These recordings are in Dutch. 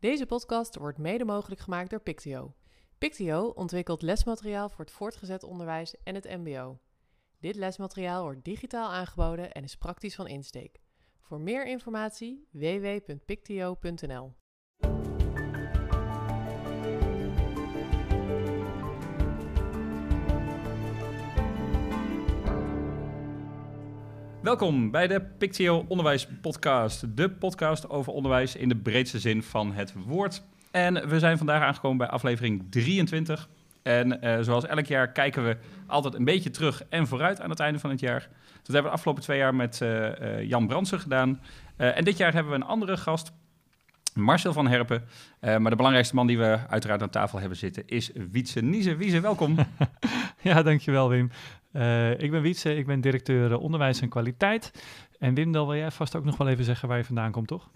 Deze podcast wordt mede mogelijk gemaakt door Pictio. Pictio ontwikkelt lesmateriaal voor het voortgezet onderwijs en het MBO. Dit lesmateriaal wordt digitaal aangeboden en is praktisch van insteek. Voor meer informatie www.pictio.nl. Welkom bij de Pictio Onderwijs Podcast. De podcast over onderwijs in de breedste zin van het woord. En we zijn vandaag aangekomen bij aflevering 23. En uh, zoals elk jaar kijken we altijd een beetje terug en vooruit aan het einde van het jaar. Dat hebben we de afgelopen twee jaar met uh, uh, Jan Brandsen gedaan. en dit jaar hebben we een andere gast, Marcel van Herpen. maar de belangrijkste man die we uiteraard aan tafel hebben zitten is Wietse Niese. Wietse, welkom. ja, dankjewel Wim. Uh, ik ben Wietse, ik ben directeur onderwijs en kwaliteit. En Wim, dan wil jij vast ook nog wel even zeggen waar je vandaan komt, toch?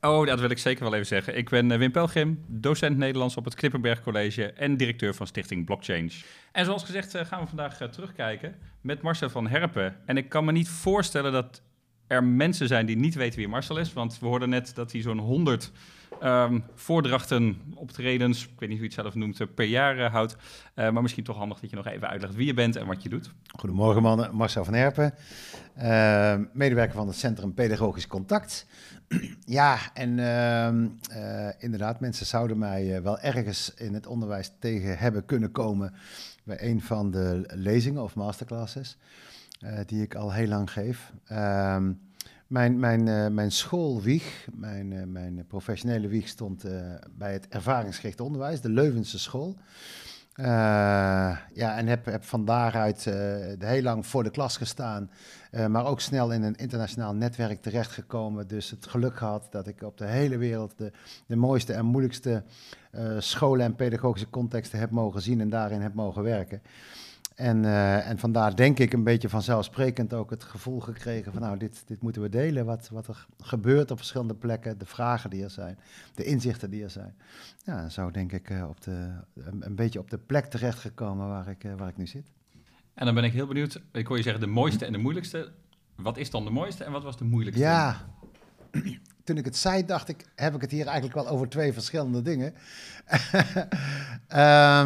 Oh, dat wil ik zeker wel even zeggen. Ik ben uh, Wim Pelgrim, docent Nederlands op het Klippenberg College en directeur van Stichting Blockchange. En zoals gezegd gaan we vandaag terugkijken met Marcel van Herpen. En ik kan me niet voorstellen dat er mensen zijn die niet weten wie Marcel is, want we hoorden net dat hij zo'n 100 um, voordrachten, optredens, ik weet niet hoe je het zelf noemt, per jaar uh, houdt. Uh, maar misschien toch handig dat je nog even uitlegt wie je bent en wat je doet. Goedemorgen mannen, Marcel van Herpen, uh, medewerker van het Centrum Pedagogisch Contact. ja, en ehm, inderdaad, mensen zouden mij wel ergens in het onderwijs tegen hebben kunnen komen bij een van de lezingen of masterclasses die ik al heel lang geef. Ehm, mijn, mijn, uh, mijn schoolwieg, mijn, uh, mijn professionele wieg stond bij het ervaringsgericht onderwijs, de Leuvense school. ja, en heb, heb van daaruit heel lang voor de klas gestaan, maar ook snel in een internationaal netwerk terechtgekomen. Dus het geluk gehad dat ik op de hele wereld de, de mooiste en moeilijkste scholen en pedagogische contexten heb mogen zien en daarin heb mogen werken. En, uh, en vandaar denk ik een beetje vanzelfsprekend ook het gevoel gekregen van nou, dit, dit moeten we delen, wat, wat er gebeurt op verschillende plekken, de vragen die er zijn, de inzichten die er zijn. Ja, zo denk ik uh, op de, een, een, beetje op de plek terechtgekomen waar ik, uh, waar ik nu zit. En dan ben ik heel benieuwd, ik hoor je zeggen de mooiste en de moeilijkste. Wat is dan de mooiste en wat was de moeilijkste? Ja, toen ik het zei, dacht ik, heb ik het hier eigenlijk wel over twee verschillende dingen.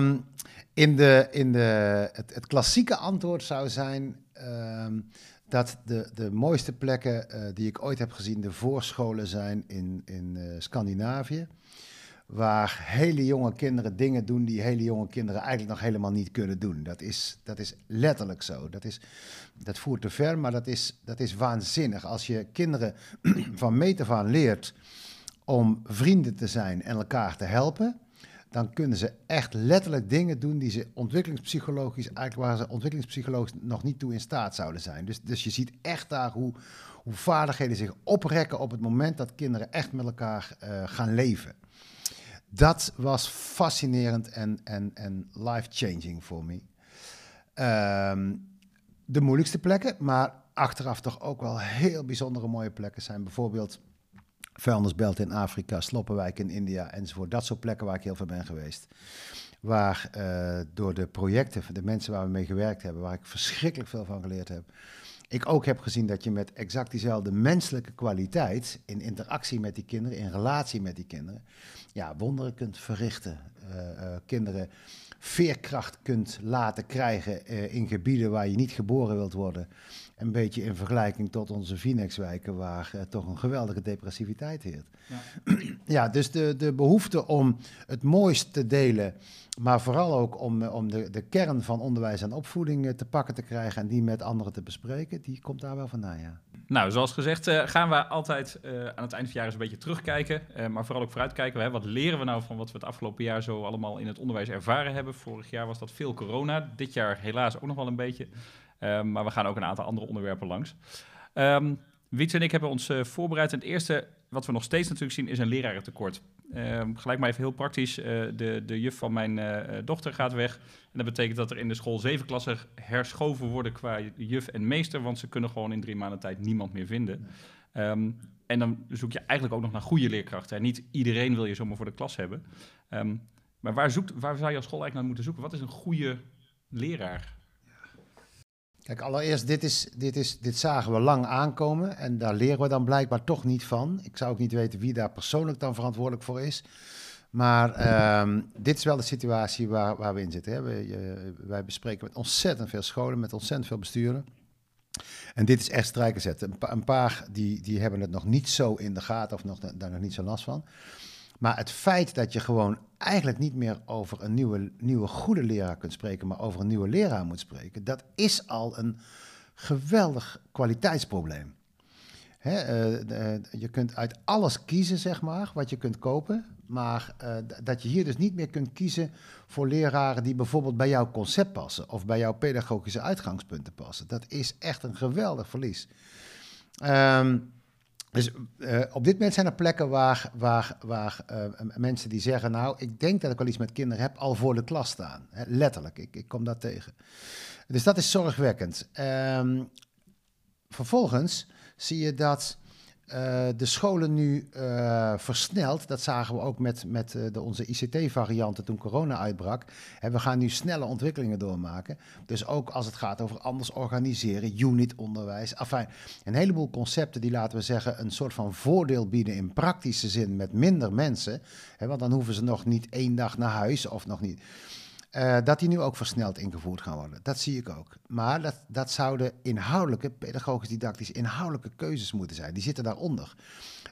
um, In de, in de, het, het klassieke antwoord zou zijn uh, dat de, de mooiste plekken uh, die ik ooit heb gezien de voorscholen zijn in, in uh, Scandinavië. Waar hele jonge kinderen dingen doen die hele jonge kinderen eigenlijk nog helemaal niet kunnen doen. Dat is, dat is letterlijk zo. Dat, is, dat voert te ver, maar dat is, dat is waanzinnig. Als je kinderen van meet af leert om vrienden te zijn en elkaar te helpen dan kunnen ze echt letterlijk dingen doen die ze ontwikkelingspsychologisch, eigenlijk waar ze ontwikkelingspsychologisch nog niet toe in staat zouden zijn. Dus, dus je ziet echt daar hoe, hoe vaardigheden zich oprekken op het moment dat kinderen echt met elkaar uh, gaan leven. Dat was fascinerend en, en, en life-changing voor me. Um, de moeilijkste plekken, maar achteraf toch ook wel heel bijzondere mooie plekken zijn bijvoorbeeld vuilnisbelt in Afrika, Sloppenwijk in India enzovoort. Dat soort plekken waar ik heel veel ben geweest. Waar uh, door de projecten, de mensen waar we mee gewerkt hebben, waar ik verschrikkelijk veel van geleerd heb. Ik ook heb gezien dat je met exact diezelfde menselijke kwaliteit in interactie met die kinderen, in relatie met die kinderen, ja, wonderen kunt verrichten. Uh, uh, kinderen veerkracht kunt laten krijgen in gebieden waar je niet geboren wilt worden. Een beetje in vergelijking tot onze Phoenixwijken, waar uh, toch een geweldige depressiviteit heert. Ja, ja dus de, de behoefte om het mooist te delen, maar vooral ook om, eh, om de, de kern van onderwijs en opvoeding uh, te pakken te krijgen en die met anderen te bespreken, die komt daar wel vandaan, ja. Nou, zoals gezegd uh, gaan we altijd uh, aan het eind van het jaar eens een beetje terugkijken, uh, maar vooral ook vooruitkijken. Hè, wat leren we nou van wat we het afgelopen jaar zo allemaal in het onderwijs ervaren hebben? Vorig jaar was dat veel corona, dit jaar helaas ook nog wel een beetje. Um, maar we gaan ook een aantal andere onderwerpen langs. Um, Wiets en ik hebben ons uh, voorbereid. En het eerste, wat we nog steeds natuurlijk zien, is een lerarentekort. Um, gelijk maar even heel praktisch. Uh, de, de juf van mijn uh, dochter gaat weg. En dat betekent dat er in de school zeven klassen herschoven worden qua juf en meester. Want ze kunnen gewoon in drie maanden tijd niemand meer vinden. En dan zoek je eigenlijk ook nog naar goede leerkrachten. En niet iedereen wil je zomaar voor de klas hebben. Maar waar, zoekt, waar zou je als school eigenlijk naar moeten zoeken? Wat is een goede leraar? Kijk, allereerst, dit, is, dit, is, dit zagen we lang aankomen en daar leren we dan blijkbaar toch niet van. Ik zou ook niet weten wie daar persoonlijk dan verantwoordelijk voor is. Maar ehm, dit is wel de situatie waar, waar we in zitten. Hè. We, wij bespreken met ontzettend veel scholen, met ontzettend veel besturen. En dit is echt strijken. Een, een, paar die, die hebben het nog niet zo in de gaten of nog, daar nog niet zo last van. Maar het feit dat je gewoon eigenlijk niet meer over een nieuwe, nieuwe goede leraar kunt spreken, maar over een nieuwe leraar moet spreken, dat is al een geweldig kwaliteitsprobleem. Hè, uh, je kunt uit alles kiezen, zeg maar, wat je kunt kopen. Maar uh, dat je hier dus niet meer kunt kiezen voor leraren die bijvoorbeeld bij jouw concept passen of bij jouw pedagogische uitgangspunten passen. Dat is echt een geweldig verlies. Um, dus uh, op dit moment zijn er plekken waar, waar, waar uh, mensen die zeggen, nou, ik denk dat ik wel iets met kinderen heb, al voor de klas staan. Letterlijk, ik, ik kom dat tegen. Dus dat is zorgwekkend. Um, vervolgens zie je dat uh, de scholen nu uh, versneld, dat zagen we ook met, met uh, de, onze ICT-varianten toen corona uitbrak. En we gaan nu snelle ontwikkelingen doormaken. Dus ook als het gaat over anders organiseren, unitonderwijs. Enfin, een heleboel concepten die, laten we zeggen, een soort van voordeel bieden in praktische zin met minder mensen. Hè, want dan hoeven ze nog niet één dag naar huis of nog niet. Uh, dat die nu ook versneld ingevoerd gaan worden. Dat zie ik ook. Maar dat, dat zouden inhoudelijke, pedagogisch-didactisch inhoudelijke keuzes moeten zijn. Die zitten daaronder.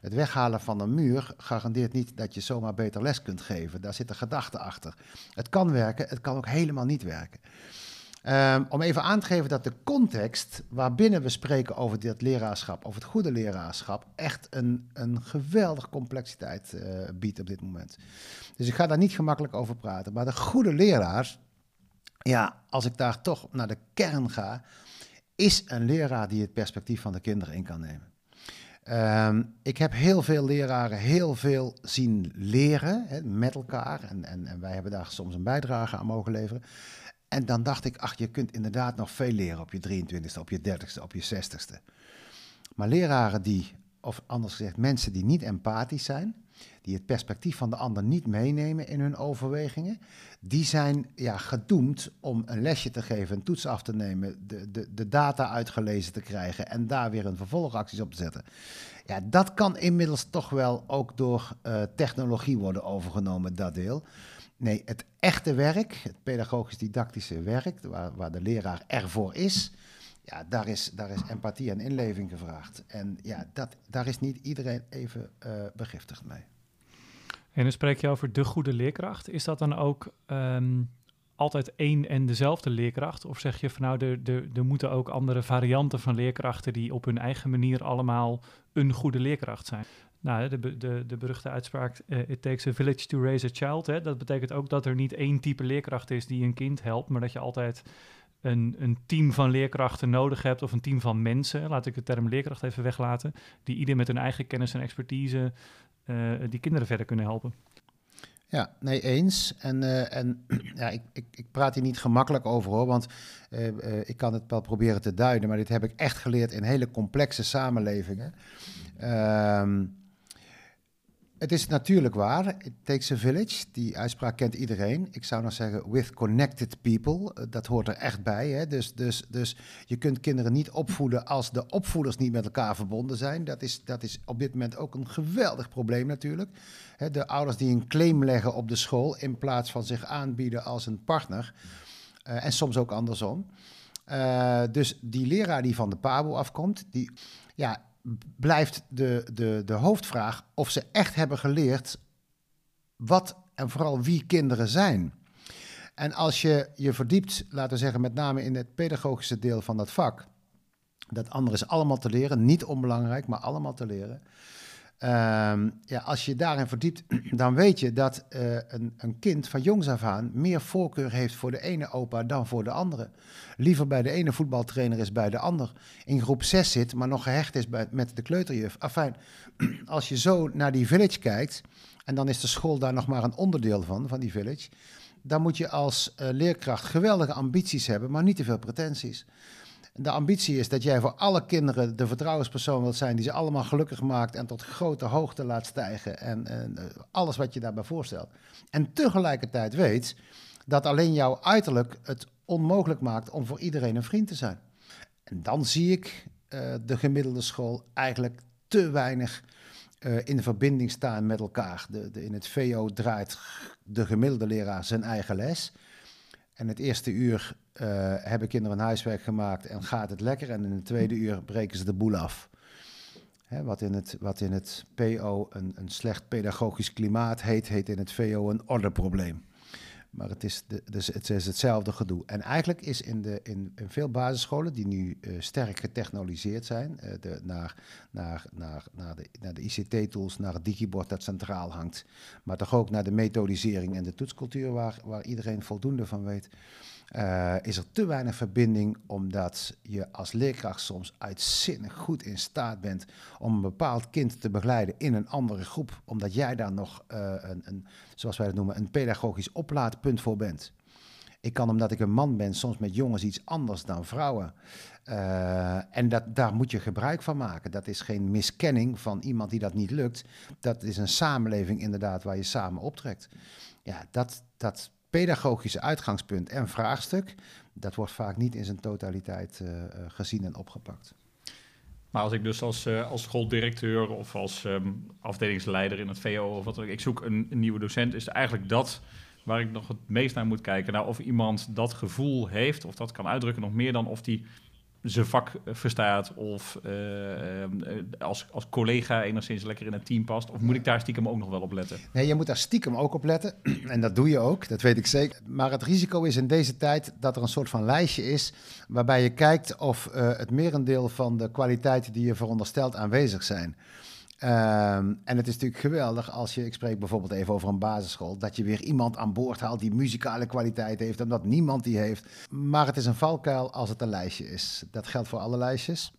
Het weghalen van een muur garandeert niet dat je zomaar beter les kunt geven. Daar zitten gedachten achter. Het kan werken, het kan ook helemaal niet werken. Um, om even aan te geven dat de context waarbinnen we spreken over dit leraarschap, over het goede leraarschap, echt een, een geweldige complexiteit uh, biedt op dit moment. Dus ik ga daar niet gemakkelijk over praten. Maar de goede leraar, ja, als ik daar toch naar de kern ga, is een leraar die het perspectief van de kinderen in kan nemen. Um, ik heb heel veel leraren heel veel zien leren met elkaar. En, en, en wij hebben daar soms een bijdrage aan mogen leveren. En dan dacht ik, ach, je kunt inderdaad nog veel leren op je 23ste, op je 30ste, op je 60ste. Maar leraren die, of anders gezegd, mensen die niet empathisch zijn, die het perspectief van de ander niet meenemen in hun overwegingen, die zijn ja, gedoemd om een lesje te geven, een toets af te nemen, de, de, de data uitgelezen te krijgen en daar weer een vervolgacties op te zetten. Ja, dat kan inmiddels toch wel ook door uh, technologie worden overgenomen, dat deel. Nee, het echte werk, het pedagogisch-didactische werk, waar, waar, de leraar ervoor is, ja, daar is, daar is empathie en inleving gevraagd. En ja, dat, daar is niet iedereen even uh, begiftigd mee. En dan spreek je over de goede leerkracht. Is dat dan ook um, altijd één en dezelfde leerkracht? Of zeg je van nou, er, er moeten ook andere varianten van leerkrachten die op hun eigen manier allemaal een goede leerkracht zijn? Nou, de, de, de beruchte uitspraak, uh, it takes a village to raise a child. Hè? Dat betekent ook dat er niet één type leerkracht is die een kind helpt, maar dat je altijd een, een team van leerkrachten nodig hebt of een team van mensen, laat ik de term leerkracht even weglaten, die ieder met hun eigen kennis en expertise uh, die kinderen verder kunnen helpen. Ja, nee, eens. En, uh, en ja, ik, ik, ik, praat hier niet gemakkelijk over hoor, want ik kan het wel proberen te duiden, maar dit heb ik echt geleerd in hele complexe samenlevingen. Ehm, het is natuurlijk waar. It takes a village. Die uitspraak kent iedereen. Ik zou nog zeggen, with connected people. Dat hoort er echt bij. Hè? Dus, dus, dus je kunt kinderen niet opvoeden als de opvoeders niet met elkaar verbonden zijn. Dat is, dat is op dit moment ook een geweldig probleem natuurlijk. De ouders die een claim leggen op de school in plaats van zich aanbieden als een partner. Uh, en soms ook andersom. Uh, dus die leraar die van de PABO afkomt, die, ja, blijft de, de, de hoofdvraag of ze echt hebben geleerd wat en vooral wie kinderen zijn. En als je je verdiept, laten we zeggen, met name in het pedagogische deel van dat vak, dat andere is allemaal te leren, niet onbelangrijk, maar allemaal te leren. Um, ja, als je daarin verdiept, dan weet je dat uh, een, een, kind van jongs af aan meer voorkeur heeft voor de ene opa dan voor de andere. Liever bij de ene voetbaltrainer is bij de ander. In groep 6 zit, maar nog gehecht is bij, met de kleuterjuf. Afijn, als je zo naar die village kijkt, en dan is de school daar nog maar een onderdeel van, van die village, dan moet je als uh, leerkracht geweldige ambities hebben, maar niet te veel pretenties. De ambitie is dat jij voor alle kinderen de vertrouwenspersoon wilt zijn die ze allemaal gelukkig maakt en tot grote hoogte laat stijgen en, uh, alles wat je daarbij voorstelt. En tegelijkertijd weet dat alleen jouw uiterlijk het onmogelijk maakt om voor iedereen een vriend te zijn. En dan zie ik uh, de gemiddelde school eigenlijk te weinig uh, in verbinding staan met elkaar. De, in het VO draait de gemiddelde leraar zijn eigen les. En het eerste uur uh, hebben kinderen huiswerk gemaakt en gaat het lekker. En in het tweede uur breken ze de boel af. Hè, wat, in het, wat in het PO een, een slecht pedagogisch klimaat heet, heet in het VO een ordeprobleem. Maar het is, de, dus het is hetzelfde gedoe. En eigenlijk is in, de, in, in veel basisscholen die nu uh, sterk getechnologiseerd zijn, uh, de, naar, naar, naar, naar de, naar de ICT-tools, naar het digibord dat centraal hangt, maar toch ook naar de methodisering en de toetscultuur waar, waar iedereen voldoende van weet, uh, is er te weinig verbinding omdat je als leerkracht soms uitzinnig goed in staat bent om een bepaald kind te begeleiden in een andere groep, omdat jij daar nog uh, een, een, zoals wij het noemen, een pedagogisch oplaadpunt voor bent. Ik kan omdat ik een man ben soms met jongens iets anders dan vrouwen. Uh, en dat, daar moet je gebruik van maken. Dat is geen miskenning van iemand die dat niet lukt. Dat is een samenleving inderdaad waar je samen optrekt. Ja, dat, dat pedagogische uitgangspunt en vraagstuk, dat wordt vaak niet in zijn totaliteit uh, gezien en opgepakt. Maar als ik dus als, uh, als schooldirecteur of als um, afdelingsleider in het VO of wat dan ook, ik zoek een, een, nieuwe docent, is eigenlijk dat waar ik nog het meest naar moet kijken. Nou, of iemand dat gevoel heeft, of dat kan uitdrukken, nog meer dan of die zijn vak verstaat of uh, als, als collega enigszins lekker in het team past? Of moet ik daar stiekem ook nog wel op letten? Nee, je moet daar stiekem ook op letten. En dat doe je ook, dat weet ik zeker. Maar het risico is in deze tijd dat er een soort van lijstje is waarbij je kijkt of uh, het merendeel van de kwaliteiten die je veronderstelt aanwezig zijn. Um, en het is natuurlijk geweldig als je, ik spreek bijvoorbeeld even over een basisschool, dat je weer iemand aan boord haalt die muzikale kwaliteit heeft, omdat niemand die heeft. Maar het is een valkuil als het een lijstje is. Dat geldt voor alle lijstjes.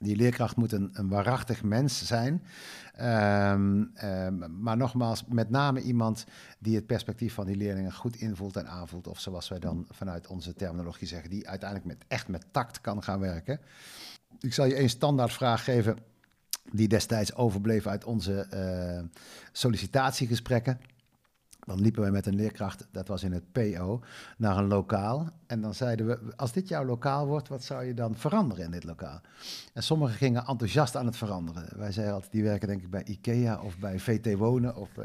Die leerkracht moet een, een waarachtig mens zijn. Um, um, maar nogmaals, met name iemand die het perspectief van die leerlingen goed invoelt en aanvoelt. Of zoals wij dan vanuit onze terminologie zeggen, die uiteindelijk met, echt met tact kan gaan werken. Ik zal je één standaardvraag geven die destijds overbleef uit onze uh, sollicitatiegesprekken. Dan liepen we met een leerkracht, dat was in het PO, naar een lokaal. En dan zeiden we, als dit jouw lokaal wordt, wat zou je dan veranderen in dit lokaal? En sommigen gingen enthousiast aan het veranderen. Wij zeiden altijd, die werken denk ik bij IKEA of bij VT Wonen. Of, uh,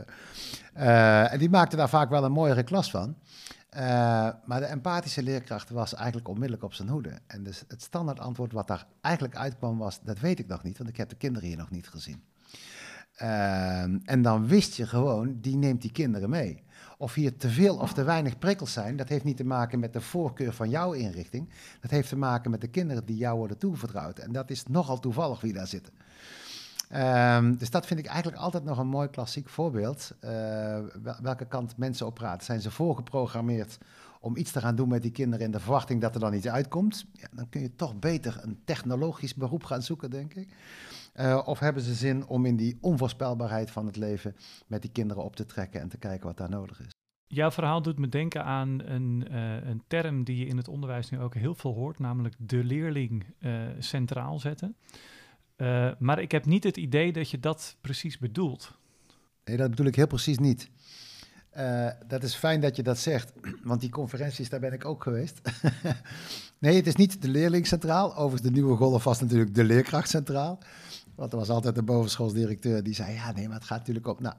uh, en die maakten daar vaak wel een mooiere klas van. Uh, maar de empathische leerkracht was eigenlijk onmiddellijk op zijn hoede. En dus het standaard antwoord wat daar eigenlijk uitkwam was, dat weet ik nog niet, want ik heb de kinderen hier nog niet gezien. Uh, en dan wist je gewoon, die neemt die kinderen mee. Of hier te veel of te weinig prikkels zijn, dat heeft niet te maken met de voorkeur van jouw inrichting. Dat heeft te maken met de kinderen die jou worden toevertrouwd. En dat is nogal toevallig wie daar zitten. Um, dus dat vind ik eigenlijk altijd nog een mooi klassiek voorbeeld. Uh, welke kant mensen op praten. Zijn ze voorgeprogrammeerd om iets te gaan doen met die kinderen in de verwachting dat er dan iets uitkomt? Ja, dan kun je toch beter een technologisch beroep gaan zoeken, denk ik. Uh, of hebben ze zin om in die onvoorspelbaarheid van het leven met die kinderen op te trekken en te kijken wat daar nodig is? Jouw verhaal doet me denken aan een, uh, een term die je in het onderwijs nu ook heel veel hoort, namelijk de leerling centraal zetten. Uh, maar ik heb niet het idee dat je dat precies bedoelt. Nee, dat bedoel ik heel precies niet. Uh, dat is fijn dat je dat zegt, want die conferenties, daar ben ik ook geweest. nee, het is niet de leerling centraal. Overigens, de nieuwe golf was natuurlijk de leerkracht centraal. Want er was altijd een bovenschoolsdirecteur die zei, ja, nee, maar het gaat natuurlijk op. Nou,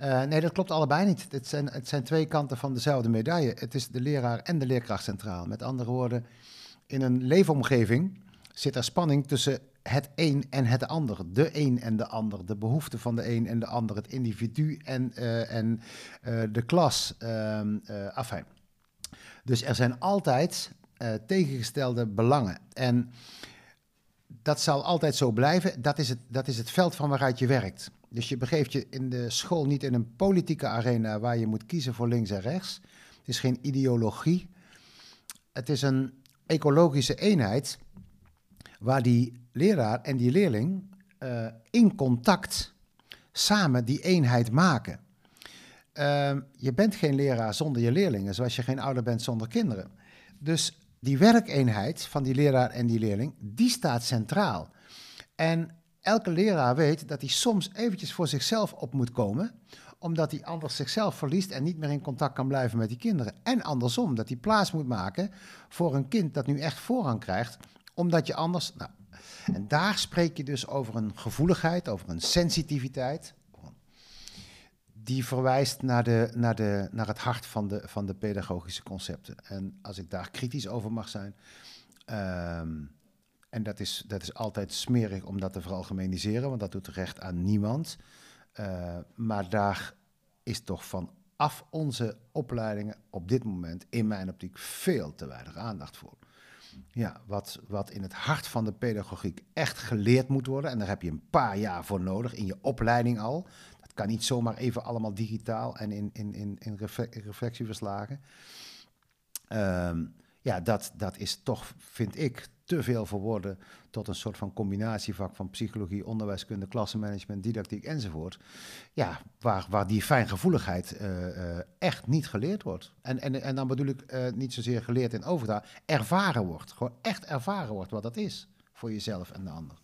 uh, nee, dat klopt allebei niet. Het zijn, het zijn twee kanten van dezelfde medaille. Het is de leraar en de leerkracht centraal. Met andere woorden, in een leefomgeving zit er spanning tussen het een en het ander. De een en de ander. De behoefte van de een en de ander. Het individu en, uh, en uh, de klas. Uh, afijn. Dus er zijn altijd tegengestelde belangen. En dat zal altijd zo blijven. Dat is, het, dat is het veld van waaruit je werkt. Dus je begeeft je in de school niet in een politieke arena waar je moet kiezen voor links en rechts. Het is geen ideologie. Het is een ecologische eenheid waar die leraar en die leerling uh, in contact samen die eenheid maken. Uh, je bent geen leraar zonder je leerlingen, zoals je geen ouder bent zonder kinderen. Dus die werkeenheid van die leraar en die leerling, die staat centraal. En elke leraar weet dat hij soms eventjes voor zichzelf op moet komen, omdat hij anders zichzelf verliest en niet meer in contact kan blijven met die kinderen. En andersom, dat hij plaats moet maken voor een kind dat nu echt voorrang krijgt Omdat je anders. Nou, en daar spreek je dus over een gevoeligheid, over een sensitiviteit. Die verwijst naar, de, naar, de, naar het hart van de, van de pedagogische concepten. En als ik daar kritisch over mag zijn. ehm, en dat is, dat is altijd smerig om dat te veralgemeniseren, want dat doet recht aan niemand. Eh, maar daar is toch vanaf onze opleidingen op dit moment in mijn optiek veel te weinig aandacht voor. Ja, wat, wat in het hart van de pedagogiek echt geleerd moet worden, en daar heb je een paar jaar voor nodig in je opleiding al. Dat kan niet zomaar even allemaal digitaal en in, in, in, in refle- reflectieverslagen. Ehm, ja, dat, dat is toch, vind ik, te veel voor woorden tot een soort van combinatievak van psychologie, onderwijskunde, klassenmanagement, didactiek enzovoort. Ja, waar, waar die fijngevoeligheid eh, eh, echt niet geleerd wordt. En, en, en dan bedoel ik eh, niet zozeer geleerd in overdracht, ervaren wordt. Gewoon echt ervaren wordt wat dat is voor jezelf en de ander.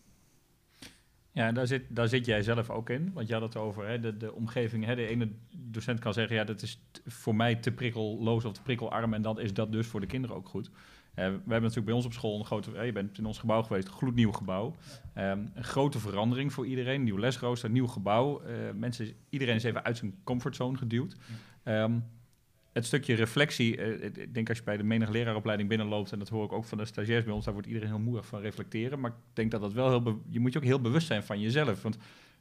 Ja, daar zit, daar zit jij zelf ook in. Want je had het over hè, de, de omgeving. Hè, de ene docent kan zeggen, ja, dat is voor mij te prikkelloos of te prikkelarm. En dan is dat dus voor de kinderen ook goed. Eh, we hebben natuurlijk bij ons op school een grote... hè, je bent in ons gebouw geweest, een gloednieuw gebouw. Ehm, een grote verandering voor iedereen. Nieuw lesrooster, nieuw gebouw. Eh, mensen, iedereen is even uit zijn comfortzone geduwd. Ehm, het stukje reflectie, eh, ik denk als je bij de menig leraaropleiding binnenloopt, en dat hoor ik ook van de stagiairs bij ons, daar wordt iedereen heel moeilijk van reflecteren. Maar ik denk dat dat wel heel, je moet je ook heel bewust zijn van jezelf. Want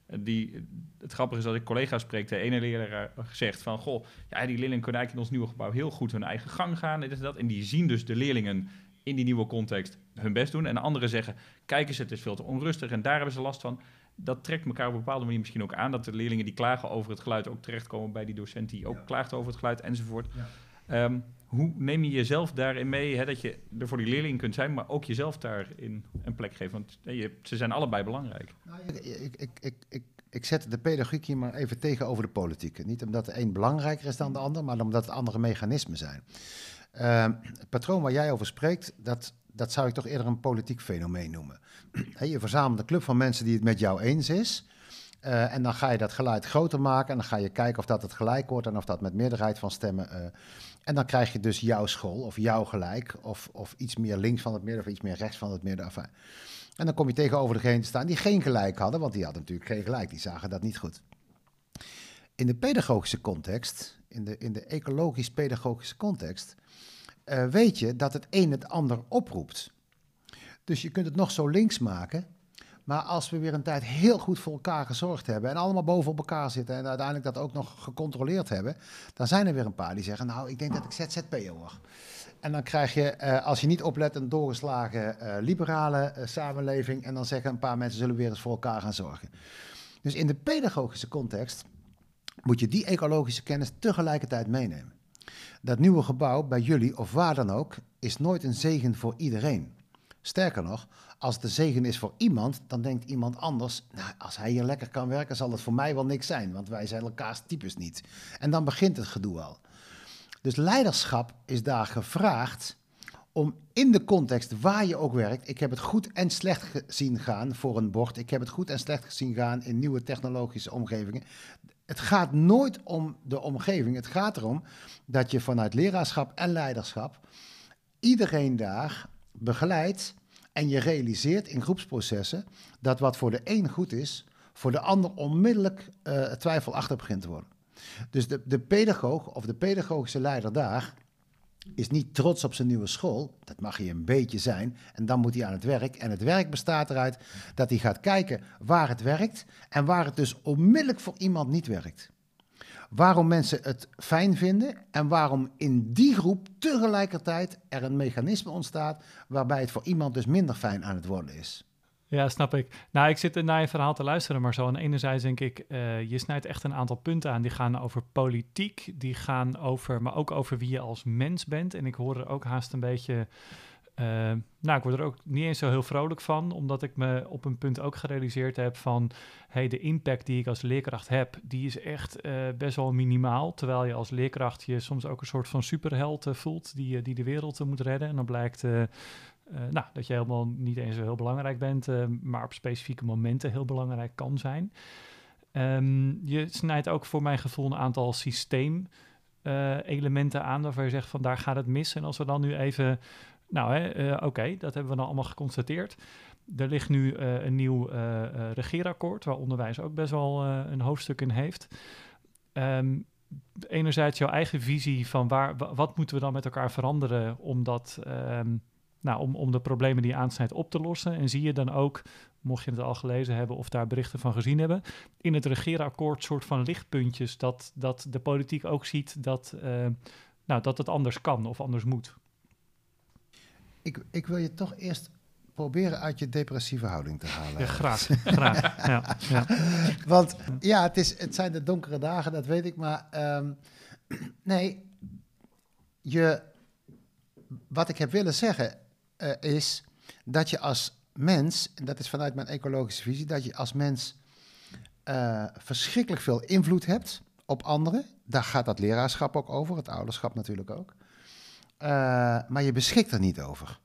eh, die, het grappige is dat ik collega's spreek, de ene leraar zegt van, goh, ja, die leerlingen kunnen eigenlijk in ons nieuwe gebouw heel goed hun eigen gang gaan, dit en dat. En die zien dus de leerlingen in die nieuwe context hun best doen. En de anderen zeggen, kijk eens, het is veel te onrustig en daar hebben ze last van. Dat trekt elkaar op een bepaalde manier misschien ook aan. Dat de leerlingen die klagen over het geluid ook terechtkomen bij die docent die ook klaagt over het geluid enzovoort. Ehm, hoe neem je jezelf daarin mee, hè, dat je er voor die leerling kunt zijn, maar ook jezelf daarin een plek geeft? Want je, ze zijn allebei belangrijk. Nou, ik, ik, ik, ik, ik, ik zet de pedagogiek hier maar even tegenover de politiek. Niet omdat de een belangrijker is dan de ander, maar omdat het andere mechanismen zijn. Ehm, het patroon waar jij over spreekt, dat, dat zou ik toch eerder een politiek fenomeen noemen. Je verzamelt een club van mensen die het met jou eens is. eh, en dan ga je dat geluid groter maken en dan ga je kijken of dat het gelijk wordt en of dat met meerderheid van stemmen. eh, en dan krijg je dus jouw school of jouw gelijk of, of iets meer links van het midden of iets meer rechts van het midden. Enfin, en dan kom je tegenover degene te staan die geen gelijk hadden, want die hadden natuurlijk geen gelijk, die zagen dat niet goed. In de pedagogische context, in de, in de ecologisch-pedagogische context, eh, weet je dat het een het ander oproept. Dus je kunt het nog zo links maken, maar als we weer een tijd heel goed voor elkaar gezorgd hebben en allemaal boven op elkaar zitten en uiteindelijk dat ook nog gecontroleerd hebben, dan zijn er weer een paar die zeggen, nou, ik denk dat ik ZZP'er word. En dan krijg je, eh, als je niet oplet, een doorgeslagen eh, liberale samenleving. En dan zeggen een paar mensen zullen weer eens voor elkaar gaan zorgen. Dus in de pedagogische context moet je die ecologische kennis tegelijkertijd meenemen. Dat nieuwe gebouw bij jullie of waar dan ook is nooit een zegen voor iedereen. Sterker nog, als een zegen is voor iemand, dan denkt iemand anders, nou, als hij hier lekker kan werken, zal het voor mij wel niks zijn, want wij zijn elkaars types niet. En dan begint het gedoe al. Dus leiderschap is daar gevraagd om in de context waar je ook werkt. Ik heb het goed en slecht gezien gaan voor een bord. Ik heb het goed en slecht gezien gaan in nieuwe technologische omgevingen. Het gaat nooit om de omgeving. Het gaat erom dat je vanuit leraarschap en leiderschap iedereen daar begeleidt en je realiseert in groepsprocessen dat wat voor de een goed is, voor de ander onmiddellijk uh, twijfelachtig begint te worden. Dus de, de pedagoog of de pedagogische leider daar is niet trots op zijn nieuwe school. Dat mag hij een beetje zijn. En dan moet hij aan het werk. En het werk bestaat eruit dat hij gaat kijken waar het werkt en waar het dus onmiddellijk voor iemand niet werkt. Waarom mensen het fijn vinden en waarom in die groep tegelijkertijd er een mechanisme ontstaat waarbij het voor iemand dus minder fijn aan het worden is. Ja, snap ik. Nou, ik zit naar je verhaal te luisteren, maar zo aan enerzijds denk ik, uh, je snijdt echt een aantal punten aan. Die gaan over politiek, die gaan over, maar ook over wie je als mens bent. En ik hoor er ook haast een beetje, uh, nou, ik word er ook niet eens zo heel vrolijk van, omdat ik me op een punt ook gerealiseerd heb van, hey, de impact die ik als leerkracht heb, die is echt uh, best wel minimaal. Terwijl je als leerkracht je soms ook een soort van superheld voelt, die, die de wereld moet redden. En dan blijkt nou, dat je helemaal niet eens heel belangrijk bent, uh, maar op specifieke momenten heel belangrijk kan zijn. Um, je snijdt ook voor mijn gevoel een aantal systeemelementen uh, aan waarvan je zegt van daar gaat het mis. En als we dan nu even Nou, oké, dat hebben we dan allemaal geconstateerd. Er ligt nu een nieuw regeerakkoord, waar onderwijs ook best wel een hoofdstuk in heeft. Um, enerzijds jouw eigen visie van waar, wat moeten we dan met elkaar veranderen om, dat, ehm, nou, om, om de problemen die aansnijdt op te lossen. En zie je dan ook, mocht je het al gelezen hebben of daar berichten van gezien hebben, in het regeerakkoord soort van lichtpuntjes dat, dat de politiek ook ziet dat, uh, nou, dat het anders kan of anders moet. Ik, ik wil je toch eerst proberen uit je depressieve houding te halen. Ja, graag. graag. Ja, ja. Want ja, het, is, het zijn de donkere dagen, dat weet ik. Maar um, nee, je, wat ik heb willen zeggen uh, is dat je als mens, en dat is vanuit mijn ecologische visie, dat je als mens uh, verschrikkelijk veel invloed hebt op anderen. Daar gaat dat leraarschap ook over, het ouderschap natuurlijk ook. Uh, maar je beschikt er niet over.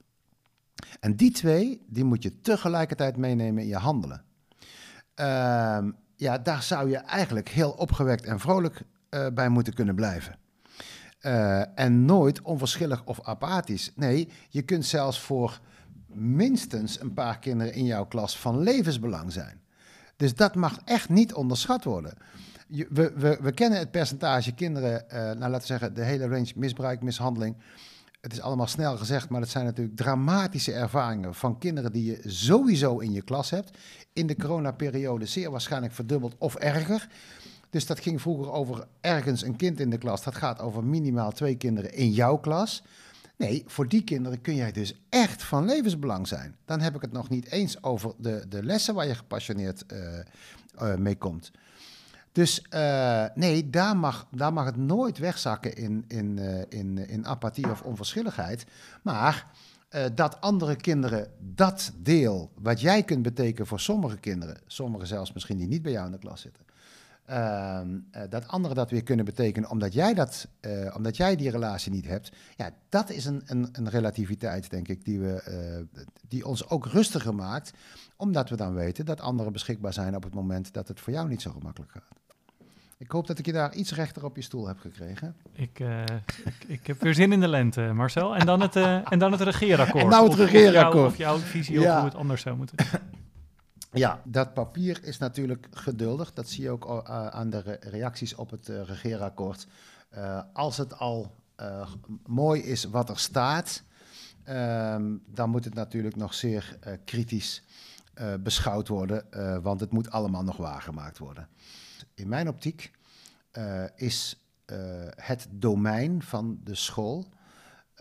En die twee, die moet je tegelijkertijd meenemen in je handelen. Uh, ja, daar zou je eigenlijk heel opgewekt en vrolijk bij moeten kunnen blijven. Uh, en nooit onverschillig of apathisch. Nee, je kunt zelfs voor minstens een paar kinderen in jouw klas van levensbelang zijn. Dus dat mag echt niet onderschat worden. Je, we, we, we, kennen het percentage kinderen, uh, nou laten we zeggen, de hele range misbruik, mishandeling het is allemaal snel gezegd, maar het zijn natuurlijk dramatische ervaringen van kinderen die je sowieso in je klas hebt. In de coronaperiode zeer waarschijnlijk verdubbeld of erger. Dus dat ging vroeger over ergens een kind in de klas. Dat gaat over minimaal twee kinderen in jouw klas. Nee, voor die kinderen kun jij dus echt van levensbelang zijn. Dan heb ik het nog niet eens over de, de lessen waar je gepassioneerd uh, uh, mee komt. Dus uh, nee, daar mag, daar mag het nooit wegzakken in, in, in, in apathie of onverschilligheid. Maar dat andere kinderen dat deel wat jij kunt betekenen voor sommige kinderen, sommige zelfs misschien die niet bij jou in de klas zitten, ehm, dat anderen dat weer kunnen betekenen omdat jij, dat, omdat jij die relatie niet hebt, ja, dat is een, een, een relativiteit, denk ik, die, we, die ons ook rustiger maakt, omdat we dan weten dat anderen beschikbaar zijn op het moment dat het voor jou niet zo gemakkelijk gaat. Ik hoop dat ik je daar iets rechter op je stoel heb gekregen. Ik, uh, ik, ik, heb weer zin in de lente, Marcel. En dan het, uh, en dan het regeerakkoord. En nou het regeerakkoord. Of, jouw visie ja. op hoe het anders zou moeten. Ja, dat papier is natuurlijk geduldig. Dat zie je ook uh, aan de re reacties op het regeerakkoord. als het al mooi is wat er staat, ehm, dan moet het natuurlijk nog zeer kritisch beschouwd worden. want het moet allemaal nog waargemaakt worden in mijn optiek uh, is uh, het domein van de school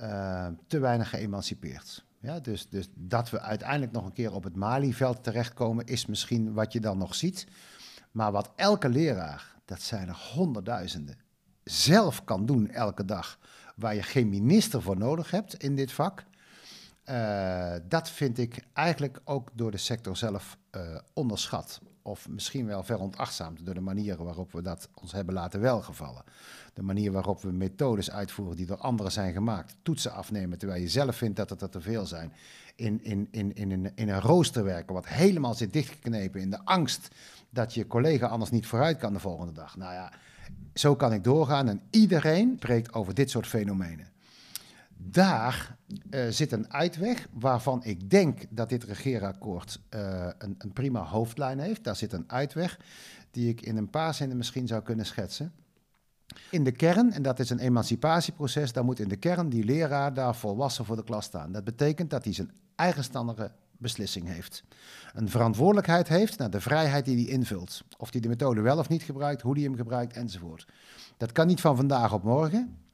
uh, te weinig geëmancipeerd. Ja, dus, dus dat we uiteindelijk nog een keer op het Malieveld terechtkomen, is misschien wat je dan nog ziet. Maar wat elke leraar, dat zijn er honderdduizenden, zelf kan doen elke dag, waar je geen minister voor nodig hebt in dit vak. Uh, dat vind ik eigenlijk ook door de sector zelf uh, onderschat of misschien wel veronachtzaamd door de manier waarop we dat ons hebben laten welgevallen. De manier waarop we methodes uitvoeren die door anderen zijn gemaakt. Toetsen afnemen terwijl je zelf vindt dat het er te veel zijn. In, in, in, in, in, in een rooster werken wat helemaal zit dichtgeknepen in de angst dat je collega anders niet vooruit kan de volgende dag. Nou ja, zo kan ik doorgaan en iedereen spreekt over dit soort fenomenen. Daar uh, zit een uitweg waarvan ik denk dat dit regeerakkoord uh, een, een, prima hoofdlijn heeft. Daar zit een uitweg die ik in een paar zinnen misschien zou kunnen schetsen. In de kern, en dat is een emancipatieproces, daar moet in de kern die leraar daar volwassen voor de klas staan. Dat betekent dat hij zijn eigenstandige beslissing heeft. Een verantwoordelijkheid heeft naar de vrijheid die hij invult. Of hij de methode wel of niet gebruikt, hoe hij hem gebruikt enzovoort. Dat kan niet van vandaag op morgen.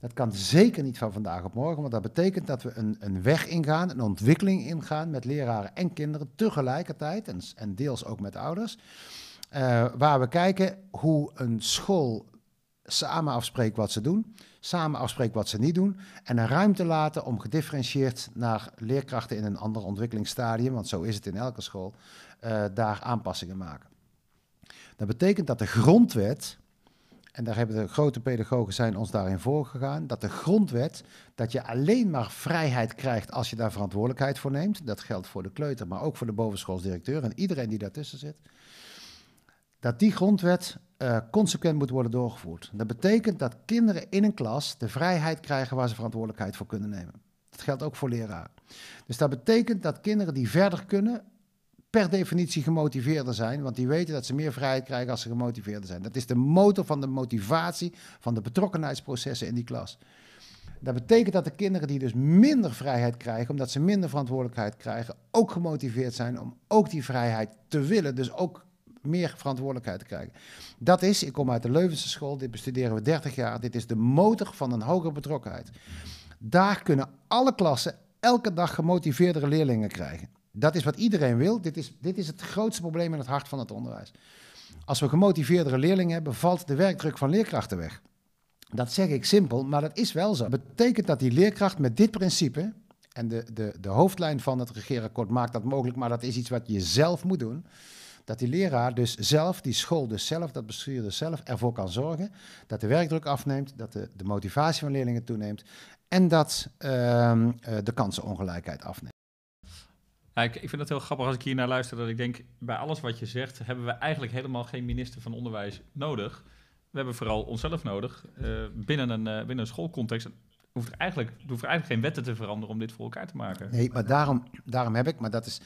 Dat kan zeker niet van vandaag op morgen, want dat betekent dat we een, een weg ingaan, een ontwikkeling ingaan met leraren en kinderen tegelijkertijd, en, en deels ook met ouders, uh, waar we kijken hoe een school samen afspreekt wat ze doen, samen afspreekt wat ze niet doen, en een ruimte laten om gedifferentieerd naar leerkrachten in een ander ontwikkelingsstadium, want zo is het in elke school, uh, daar aanpassingen maken. Dat betekent dat de grondwet en daar hebben de grote pedagogen zijn ons daarin voorgegaan, dat de grondwet, dat je alleen maar vrijheid krijgt als je daar verantwoordelijkheid voor neemt. Dat geldt voor de kleuter, maar ook voor de bovenschoolsdirecteur en iedereen die daartussen zit. Dat die grondwet uh, consequent moet worden doorgevoerd. Dat betekent dat kinderen in een klas de vrijheid krijgen waar ze verantwoordelijkheid voor kunnen nemen. Dat geldt ook voor leraren. Dus dat betekent dat kinderen die verder kunnen, per definitie gemotiveerder zijn, want die weten dat ze meer vrijheid krijgen als ze gemotiveerder zijn. Dat is de motor van de motivatie, van de betrokkenheidsprocessen in die klas. Dat betekent dat de kinderen die dus minder vrijheid krijgen, omdat ze minder verantwoordelijkheid krijgen, ook gemotiveerd zijn om ook die vrijheid te willen, dus ook meer verantwoordelijkheid te krijgen. Dat is, ik kom uit de Leuvense school, dit bestuderen we 30 jaar, dit is de motor van een hogere betrokkenheid. Daar kunnen alle klassen elke dag gemotiveerdere leerlingen krijgen. Dat is wat iedereen wil. Dit is, dit is het grootste probleem in het hart van het onderwijs. Als we gemotiveerdere leerlingen hebben, valt de werkdruk van leerkrachten weg. Dat zeg ik simpel, maar dat is wel zo. Betekent dat die leerkracht met dit principe, en de, de, de hoofdlijn van het regeerakkoord maakt dat mogelijk, maar dat is iets wat je zelf moet doen. Dat die leraar dus zelf, die school dus zelf, dat bestuur dus zelf ervoor kan zorgen dat de werkdruk afneemt, dat de, de motivatie van leerlingen toeneemt en dat uh, de kansenongelijkheid afneemt. Ik, ik, vind het heel grappig als ik hier naar luister, dat ik denk, bij alles wat je zegt, hebben we eigenlijk helemaal geen minister van Onderwijs nodig. We hebben vooral onszelf nodig uh, binnen, een, uh, binnen een schoolcontext. Hoeft er eigenlijk, hoeft er eigenlijk geen wetten te veranderen om dit voor elkaar te maken. Nee, maar daarom, daarom heb ik, maar dat is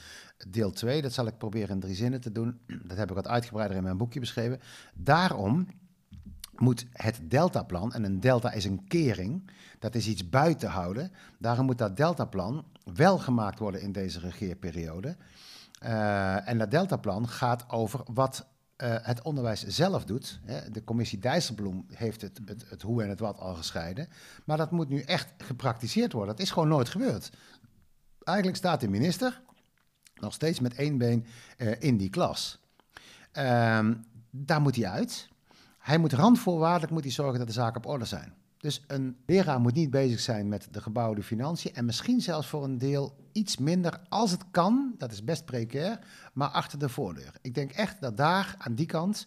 deel 2, dat zal ik proberen in drie zinnen te doen. Dat heb ik wat uitgebreider in mijn boekje beschreven. Daarom moet het deltaplan, en een delta is een kering, dat is iets buiten houden. Daarom moet dat deltaplan wel gemaakt worden in deze regeerperiode. Uh, en dat deltaplan gaat over wat uh, het onderwijs zelf doet. Hè. De commissie Dijsselbloem heeft het, het, het, hoe en het wat al gescheiden. Maar dat moet nu echt gepraktiseerd worden. Dat is gewoon nooit gebeurd. Eigenlijk staat de minister nog steeds met één been uh, in die klas. Uh, daar moet hij uit. Hij moet randvoorwaardelijk moet hij zorgen dat de zaken op orde zijn. Dus een leraar moet niet bezig zijn met de gebouwde financiën en misschien zelfs voor een deel iets minder als het kan, dat is best precair, maar achter de voordeur. Ik denk echt dat daar aan die kant,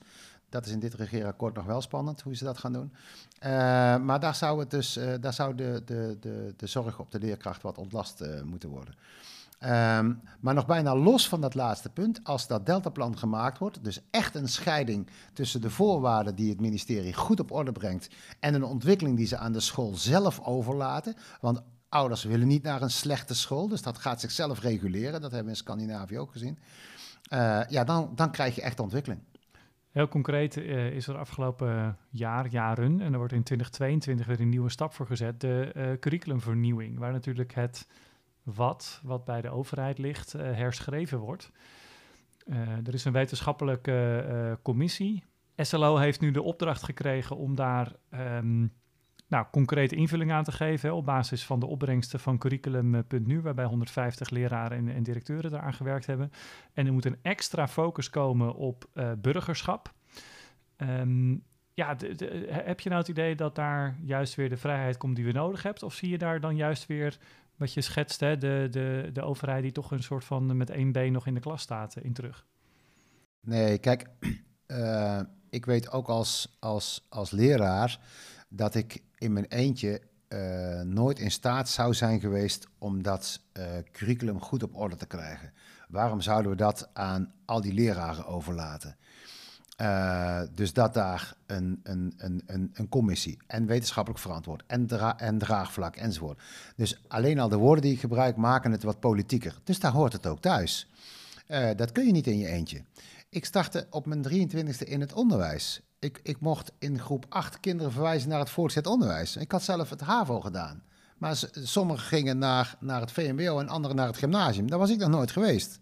dat is in dit regeerakkoord nog wel spannend hoe ze dat gaan doen, uh, maar daar zou, het dus, uh, daar zou de, de, de, de zorg op de leerkracht wat ontlast uh, moeten worden. Um, maar nog bijna los van dat laatste punt, als dat deltaplan gemaakt wordt, dus echt een scheiding tussen de voorwaarden die het ministerie goed op orde brengt en een ontwikkeling die ze aan de school zelf overlaten, want ouders willen niet naar een slechte school, dus dat gaat zichzelf reguleren, dat hebben we in Scandinavië ook gezien, uh, ja, dan, dan krijg je echt ontwikkeling. Heel concreet uh, is er afgelopen jaar, jaren, en er wordt in 2022 weer een nieuwe stap voor gezet, de uh, curriculumvernieuwing, waar natuurlijk het wat, wat bij de overheid ligt, uh, herschreven wordt. Uh, er is een wetenschappelijke uh, commissie. SLO heeft nu de opdracht gekregen om daar um, nou, concrete invulling aan te geven op basis van de opbrengsten van curriculum.nu, waarbij 150 leraren en, en, directeuren daaraan gewerkt hebben. En er moet een extra focus komen op burgerschap. Um, ja, heb je nou het idee dat daar juist weer de vrijheid komt die we nodig hebben? Of zie je daar dan juist weer wat je schetst, hè, de, de, de overheid die toch een soort van met één been nog in de klas staat in terug? Nee, kijk, uh, ik weet ook als, als, als leraar dat ik in mijn eentje nooit in staat zou zijn geweest om dat curriculum goed op orde te krijgen. Waarom zouden we dat aan al die leraren overlaten? Uh, dus dat daar een, een, een, een, commissie en wetenschappelijk verantwoord en, dra en draagvlak enzovoort. Dus alleen al de woorden die ik gebruik maken het wat politieker. Dus daar hoort het ook thuis. Uh, dat kun je niet in je eentje. Ik startte op mijn 23e in het onderwijs. Ik, ik mocht in groep 8 kinderen verwijzen naar het voortgezet onderwijs. Ik had zelf het HAVO gedaan. Maar sommigen gingen naar, naar het VMBO en anderen naar het gymnasium. Daar was ik nog nooit geweest.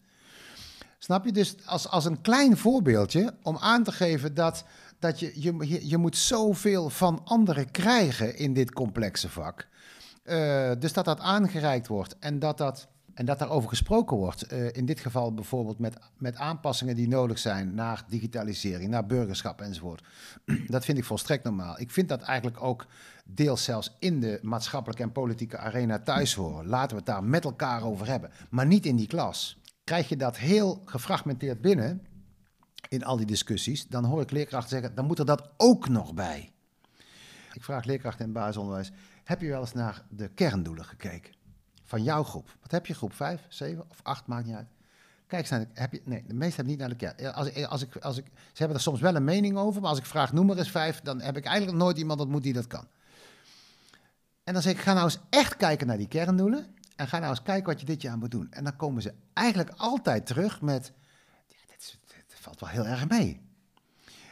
Snap je? Dus als, als een klein voorbeeldje om aan te geven dat, dat je, je, je moet zoveel van anderen krijgen in dit complexe vak. Uh, dus dat dat aangereikt wordt en dat, dat, en dat daarover gesproken wordt. Uh, in dit geval bijvoorbeeld met, met aanpassingen die nodig zijn naar digitalisering, naar burgerschap enzovoort. dat vind ik volstrekt normaal. Ik vind dat eigenlijk ook deels zelfs in de maatschappelijke en politieke arena thuis horen. Laten we het daar met elkaar over hebben, maar niet in die klas krijg je dat heel gefragmenteerd binnen in al die discussies, dan hoor ik leerkrachten zeggen, dan moet er dat ook nog bij. Ik vraag leerkrachten in het basisonderwijs, heb je wel eens naar de kerndoelen gekeken? Van jouw groep. Wat heb je, groep 5, 7 of 8, maakt niet uit. Kijk, heb je, nee, de meesten hebben niet naar de kern. Als, als ik, als ik, ze hebben er soms wel een mening over, maar als ik vraag noem maar eens vijf, dan heb ik eigenlijk nooit iemand ontmoet die dat kan. En dan zeg ik, ga nou eens echt kijken naar die kerndoelen. En ga nou eens kijken wat je dit jaar moet doen. En dan komen ze eigenlijk altijd terug met, ja, valt wel heel erg mee.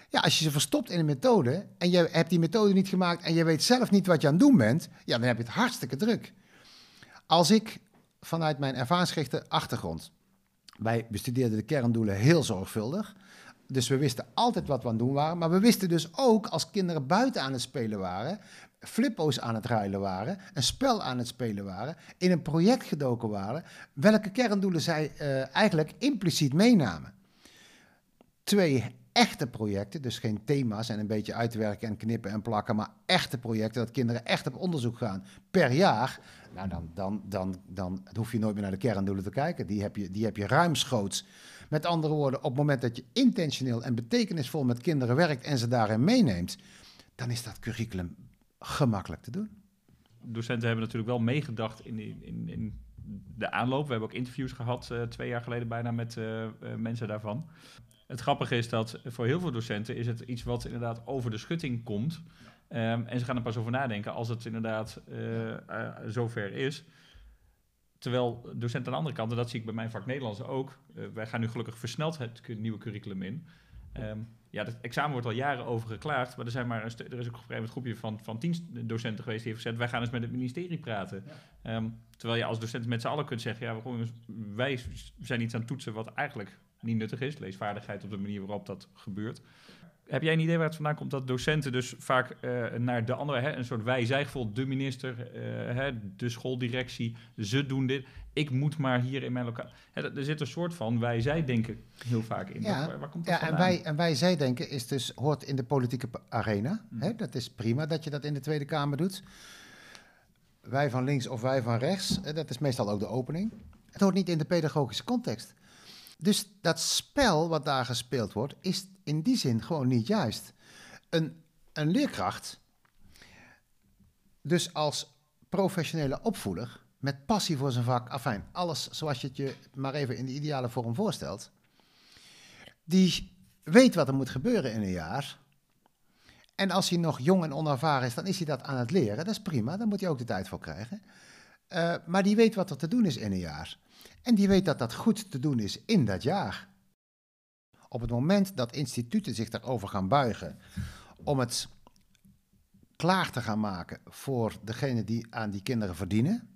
Ja, als je ze verstopt in een methode en je hebt die methode niet gemaakt en je weet zelf niet wat je aan het doen bent, ja, dan heb je het hartstikke druk. Als ik vanuit mijn ervaringsgerichte achtergrond, wij bestudeerden de kerndoelen heel zorgvuldig, dus we wisten altijd wat we aan het doen waren, maar we wisten dus ook als kinderen buiten aan het spelen waren, flippo's aan het ruilen waren, een spel aan het spelen waren, in een project gedoken waren, welke kerndoelen zij eh, eigenlijk impliciet meenamen. Twee echte projecten, dus geen thema's en een beetje uitwerken en knippen en plakken, maar echte projecten, dat kinderen echt op onderzoek gaan per jaar, nou dan, dan, dan, dan hoef je nooit meer naar de kerndoelen te kijken. Die heb je, die heb je ruimschoots. Met andere woorden, op het moment dat je intentioneel en betekenisvol met kinderen werkt en ze daarin meeneemt, dan is dat curriculum gemakkelijk te doen. docenten hebben natuurlijk wel meegedacht in, in, in de aanloop. We hebben ook interviews gehad eh, twee jaar geleden bijna met eh, eh, mensen daarvan. Het grappige is dat voor heel veel docenten is het iets wat inderdaad over de schutting komt. Ehm, en ze gaan er pas over nadenken als het inderdaad zover is. Terwijl docenten aan de andere kant, en dat zie ik bij mijn vak Nederlands ook, wij gaan nu gelukkig versneld het nieuwe curriculum in. Ehm, ja, het examen wordt al jaren over geklaagd, maar er, zijn maar een er is ook een gegeven groepje van, van tien docenten geweest die heeft gezegd, wij gaan eens met het ministerie praten. Ehm, terwijl je als docent met z'n allen kunt zeggen, ja, wij zijn iets aan het toetsen wat eigenlijk niet nuttig is, leesvaardigheid op de manier waarop dat gebeurt. Heb jij een idee waar het vandaan komt dat docenten dus vaak eh, naar de andere, hè, een soort wij-zijgevoel, de minister, eh, hè, de schooldirectie, ze doen dit, ik moet maar hier in mijn lokaal. Er zit een soort van wij-zij-denken heel vaak in. Ja, waar, waar komt dat Ja, en wij, en wij zij denken is dus, hoort in de politieke arena. Mm. Hè? Dat is prima dat je dat in de Tweede Kamer doet. Wij van links of wij van rechts, hè, dat is meestal ook de opening. Het hoort niet in de pedagogische context. Dus dat spel wat daar gespeeld wordt, is in die zin gewoon niet juist. Een, een leerkracht, dus als professionele opvoeder, met passie voor zijn vak, afijn, alles zoals je het je maar even in de ideale vorm voorstelt, die weet wat er moet gebeuren in een jaar. En als hij nog jong en onervaren is, dan is hij dat aan het leren. Dat is prima, daar moet hij ook de tijd voor krijgen. Eh, maar die weet wat er te doen is in een jaar. En die weet dat dat goed te doen is in dat jaar. Op het moment dat instituten zich daarover gaan buigen om het klaar te gaan maken voor degene die aan die kinderen verdienen.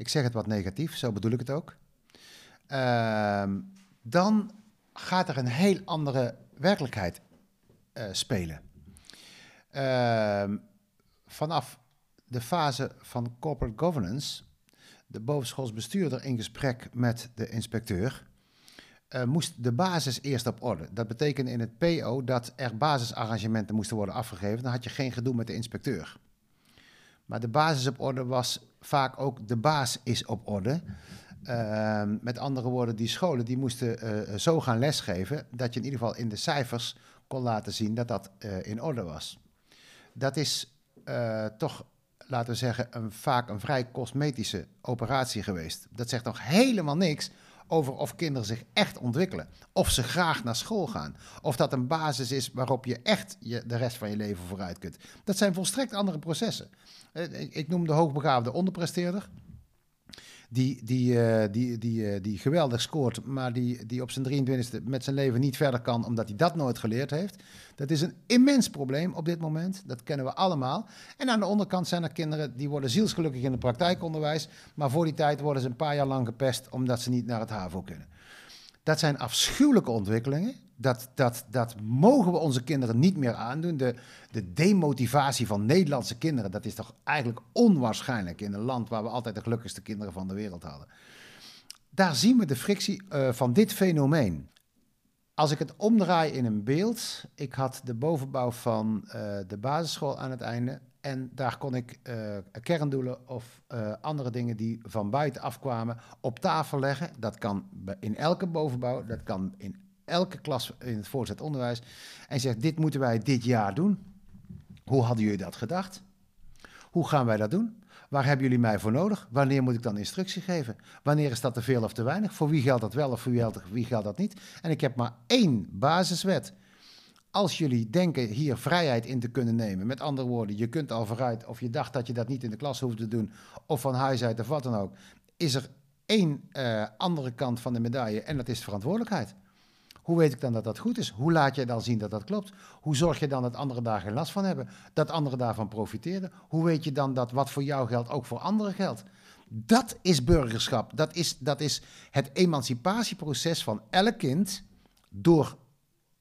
Ik zeg het wat negatief, zo bedoel ik het ook. Ehm, dan gaat er een heel andere werkelijkheid eh, spelen. Ehm, vanaf de fase van corporate governance, de bovenschoolsbestuurder in gesprek met de inspecteur, eh, moest de basis eerst op orde. Dat betekende in het PO dat er basisarrangementen moesten worden afgegeven. Dan had je geen gedoe met de inspecteur. Maar de basis op orde was vaak ook de baas is op orde. Ehm, met andere woorden, die scholen die moesten eh, zo gaan lesgeven dat je in ieder geval in de cijfers kon laten zien dat dat eh, in orde was. Dat is eh, toch, laten we zeggen, een, vaak een vrij cosmetische operatie geweest. Dat zegt nog helemaal niks over of kinderen zich echt ontwikkelen. Of ze graag naar school gaan. Of dat een basis is waarop je echt je, de rest van je leven vooruit kunt. Dat zijn volstrekt andere processen. Eh, ik, ik noem de hoogbegaafde onderpresteerder. Die, die, eh, die, die, eh, die geweldig scoort, maar die, die op zijn 23e met zijn leven niet verder kan, omdat hij dat nooit geleerd heeft. Dat is een immens probleem op dit moment. Dat kennen we allemaal. En aan de onderkant zijn er kinderen die worden zielsgelukkig in het praktijkonderwijs, maar voor die tijd worden ze een paar jaar lang gepest omdat ze niet naar het HAVO kunnen. Dat zijn afschuwelijke ontwikkelingen. Dat, dat, dat mogen we onze kinderen niet meer aandoen. De, de demotivatie van Nederlandse kinderen, dat is toch eigenlijk onwaarschijnlijk in een land waar we altijd de gelukkigste kinderen van de wereld hadden. Daar zien we de frictie eh, van dit fenomeen. Als ik het omdraai in een beeld, ik had de bovenbouw van eh, de basisschool aan het einde en daar kon ik eh, kerndoelen of eh, andere dingen die van buiten afkwamen op tafel leggen. Dat kan in elke bovenbouw, dat kan in elke klas in het voortgezet onderwijs. En zegt, dit moeten wij dit jaar doen. Hoe hadden jullie dat gedacht? Hoe gaan wij dat doen? Waar hebben jullie mij voor nodig? Wanneer moet ik dan instructie geven? Wanneer is dat te veel of te weinig? Voor wie geldt dat wel of voor wie geldt dat niet? En ik heb maar één basiswet. Als jullie denken hier vrijheid in te kunnen nemen, met andere woorden, je kunt al vooruit, of je dacht dat je dat niet in de klas hoeft te doen, of van huis uit of wat dan ook, is er één uh, andere kant van de medaille en dat is de verantwoordelijkheid. Hoe weet ik dan dat dat goed is? Hoe laat je dan zien dat dat klopt? Hoe zorg je dan dat andere daar geen last van hebben? Dat anderen daarvan profiteren? Hoe weet je dan dat wat voor jou geldt ook voor anderen geldt? Dat is burgerschap. Dat is, dat is het emancipatieproces van elk kind door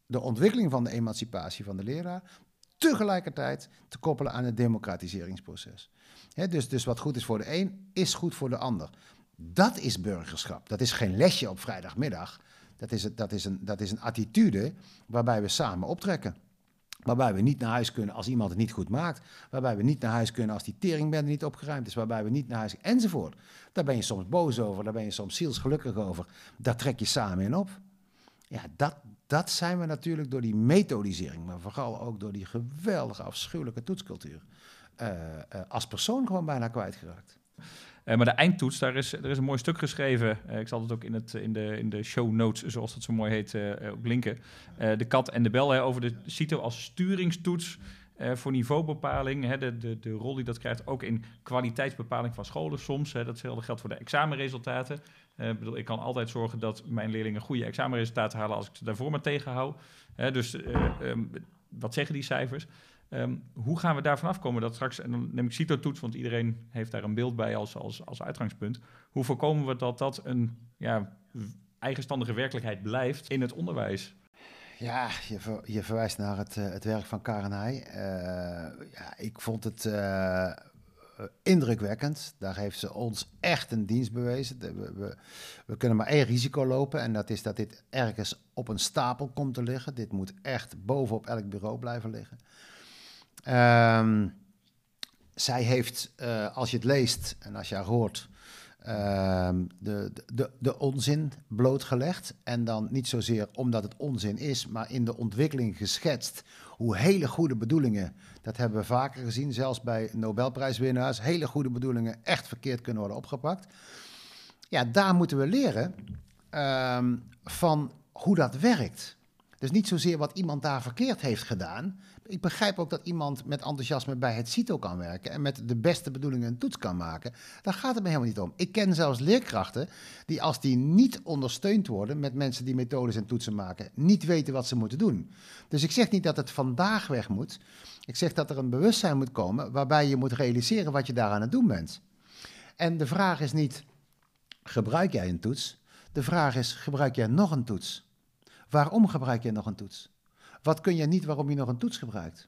de ontwikkeling van de emancipatie van de leraar tegelijkertijd te koppelen aan het democratiseringsproces. dus, dus wat goed is voor de een, is goed voor de ander. Dat is burgerschap. Dat is geen lesje op vrijdagmiddag. Dat is, dat is, een, dat is een attitude waarbij we samen optrekken. Waarbij we niet naar huis kunnen als iemand het niet goed maakt. Waarbij we niet naar huis kunnen als die teringbende niet opgeruimd is. Waarbij we niet naar huis enzovoort. Daar ben je soms boos over, daar ben je soms zielsgelukkig over. Daar trek je samen in op. Ja, dat, dat zijn we natuurlijk door die methodisering, maar vooral ook door die geweldige, afschuwelijke toetscultuur. Uh, uh, als persoon gewoon bijna kwijtgeraakt. Uh, maar de eindtoets, daar is, er is een mooi stuk geschreven. ik zal het ook in, het, in, de, in de show notes, zoals dat zo mooi heet, op linken. de kat en de bel hè, over de CITO als sturingstoets. voor niveaubepaling, hè, de, de, de rol die dat krijgt, ook in kwaliteitsbepaling van scholen soms. Hè, datzelfde geldt voor de examenresultaten. Uh, bedoel, ik kan altijd zorgen dat mijn leerlingen goede examenresultaten halen als ik ze daarvoor maar tegenhoud. Uh, dus uh, wat zeggen die cijfers? Um, hoe gaan we daarvan afkomen dat straks, en dan neem ik CITO-toets, want iedereen heeft daar een beeld bij als, als, als uitgangspunt. Hoe voorkomen we dat dat een ja, eigenstandige werkelijkheid blijft in het onderwijs? Ja, je, je verwijst naar het, het werk van Karen Heij. ja, ik vond het indrukwekkend. Daar heeft ze ons echt een dienst bewezen. We, we, we, kunnen maar één risico lopen en dat is dat dit ergens op een stapel komt te liggen. Dit moet echt bovenop elk bureau blijven liggen. Um, zij heeft, uh, als je het leest en als je haar hoort, Ehm, de, de, de onzin blootgelegd. En dan niet zozeer omdat het onzin is, maar in de ontwikkeling geschetst. Hoe hele goede bedoelingen, dat hebben we vaker gezien, zelfs bij Nobelprijswinnaars, hele goede bedoelingen echt verkeerd kunnen worden opgepakt. Ja, daar moeten we leren ehm, van hoe dat werkt. Dus niet zozeer wat iemand daar verkeerd heeft gedaan, ik begrijp ook dat iemand met enthousiasme bij het CITO kan werken en met de beste bedoelingen een toets kan maken. Daar gaat het me helemaal niet om. Ik ken zelfs leerkrachten die als die niet ondersteund worden met mensen die methodes en toetsen maken, niet weten wat ze moeten doen. Dus ik zeg niet dat het vandaag weg moet. Ik zeg dat er een bewustzijn moet komen waarbij je moet realiseren wat je daar aan het doen bent. En de vraag is niet, gebruik jij een toets? De vraag is, gebruik jij nog een toets? Waarom gebruik jij nog een toets? Wat kun je niet waarom je nog een toets gebruikt?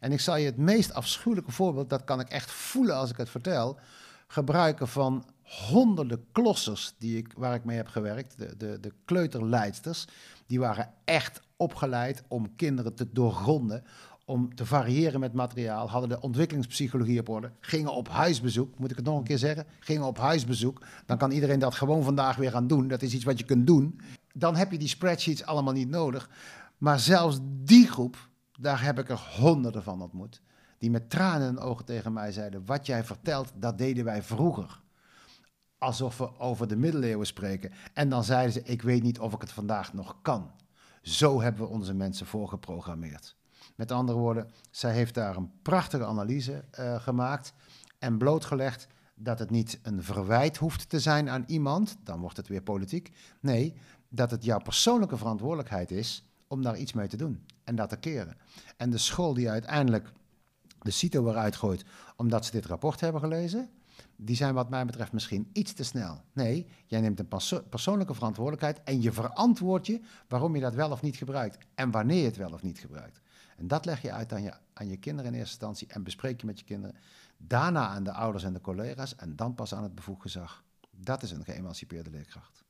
En ik zal je het meest afschuwelijke voorbeeld, dat kan ik echt voelen als ik het vertel, gebruiken van honderden klossers die ik, waar ik mee heb gewerkt, de, de, de kleuterleidsters. Die waren echt opgeleid om kinderen te doorgronden, om te variëren met materiaal, hadden de ontwikkelingspsychologie op orde, gingen op huisbezoek, moet ik het nog een keer zeggen, gingen op huisbezoek. Dan kan iedereen dat gewoon vandaag weer gaan doen, dat is iets wat je kunt doen. Dan heb je die spreadsheets allemaal niet nodig. Maar zelfs die groep, daar heb ik er honderden van ontmoet, die met tranen in ogen tegen mij zeiden: Wat jij vertelt, dat deden wij vroeger. Alsof we over de middeleeuwen spreken. En dan zeiden ze: Ik weet niet of ik het vandaag nog kan. Zo hebben we onze mensen voorgeprogrammeerd. Met andere woorden, zij heeft daar een prachtige analyse uh, gemaakt en blootgelegd dat het niet een verwijt hoeft te zijn aan iemand, dan wordt het weer politiek. Nee, dat het jouw persoonlijke verantwoordelijkheid is om daar iets mee te doen en dat te keren. En de school die uiteindelijk de CITO eruit gooit omdat ze dit rapport hebben gelezen, die zijn wat mij betreft misschien iets te snel. Nee, jij neemt een persoonlijke verantwoordelijkheid en je verantwoordt je waarom je dat wel of niet gebruikt en wanneer je het wel of niet gebruikt. En dat leg je uit aan je, aan je kinderen in eerste instantie en bespreek je met je kinderen. Daarna aan de ouders en de collega's en dan pas aan het bevoegd gezag. Dat is een geëmancipeerde leerkracht.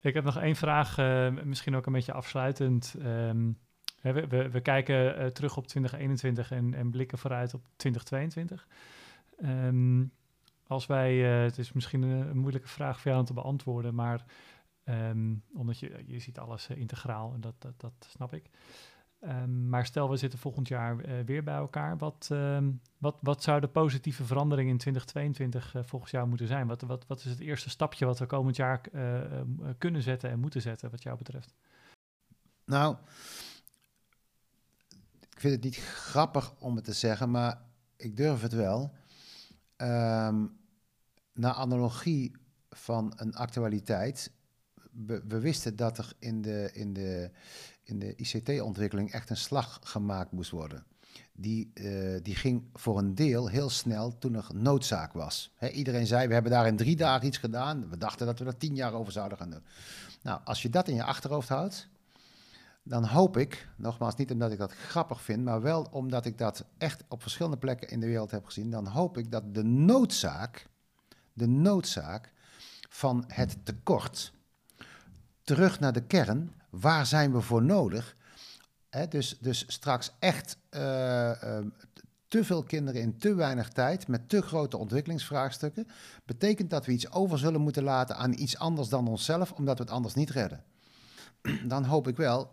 Ik heb nog één vraag, uh, misschien ook een beetje afsluitend. Um, we, we, kijken uh, terug op 2021 en, en, blikken vooruit op 2022. Um, ehm, als wij, uh, het is misschien een, moeilijke vraag voor jou te beantwoorden, maar um, omdat je, je ziet alles integraal en dat, dat, dat snap ik. Um, maar stel, we zitten volgend jaar uh, weer bij elkaar. Wat, uh, wat, wat zou de positieve verandering in 2022 uh, volgens jou moeten zijn? Wat, wat, wat is het eerste stapje wat we komend jaar eh, kunnen zetten en moeten zetten, wat jou betreft? Nou, ik vind het niet grappig om het te zeggen, maar ik durf het wel. Ehm, naar analogie van een actualiteit. We, we, wisten dat er in de, in de, in de ICT-ontwikkeling echt een slag gemaakt moest worden. Die, uh, die ging voor een deel heel snel toen er noodzaak was. iedereen zei, we hebben daar in drie dagen iets gedaan. We dachten dat we er tien jaar over zouden gaan doen. Nou, als je dat in je achterhoofd houdt, dan hoop ik, nogmaals niet omdat ik dat grappig vind, maar wel omdat ik dat echt op verschillende plekken in de wereld heb gezien, dan hoop ik dat de noodzaak, de noodzaak van het tekort, terug naar de kern, waar zijn we voor nodig? dus, dus straks echt uh, uh, te veel kinderen in te weinig tijd met te grote ontwikkelingsvraagstukken, betekent dat we iets over zullen moeten laten aan iets anders dan onszelf, omdat we het anders niet redden. Dan hoop ik wel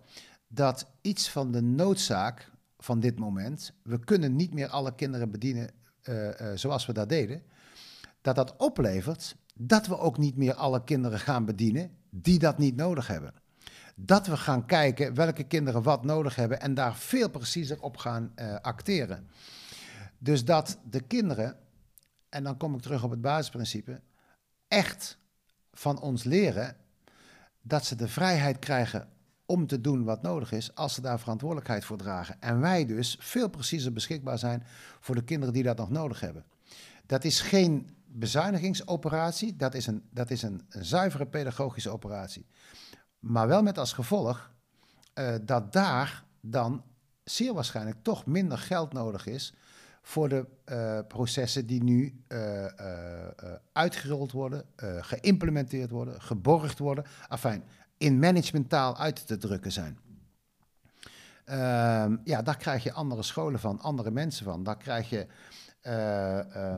dat iets van de noodzaak van dit moment, we kunnen niet meer alle kinderen bedienen uh, zoals we dat deden, dat dat oplevert dat we ook niet meer alle kinderen gaan bedienen die dat niet nodig hebben. Dat we gaan kijken welke kinderen wat nodig hebben en daar veel preciezer op gaan uh, acteren. Dus dat de kinderen, en dan kom ik terug op het basisprincipe, echt van ons leren dat ze de vrijheid krijgen om te doen wat nodig is, als ze daar verantwoordelijkheid voor dragen. En wij dus veel preciezer beschikbaar zijn voor de kinderen die dat nog nodig hebben. Dat is geen bezuinigingsoperatie, dat is een, dat is een zuivere pedagogische operatie. Maar wel met als gevolg uh, dat daar dan zeer waarschijnlijk toch minder geld nodig is voor de uh, processen die nu uh, uitgerold worden, geïmplementeerd worden, geborgd worden. Enfin, in managementtaal uit te drukken zijn. Uh, ja, daar krijg je andere scholen van, andere mensen van. Daar krijg je uh, uh,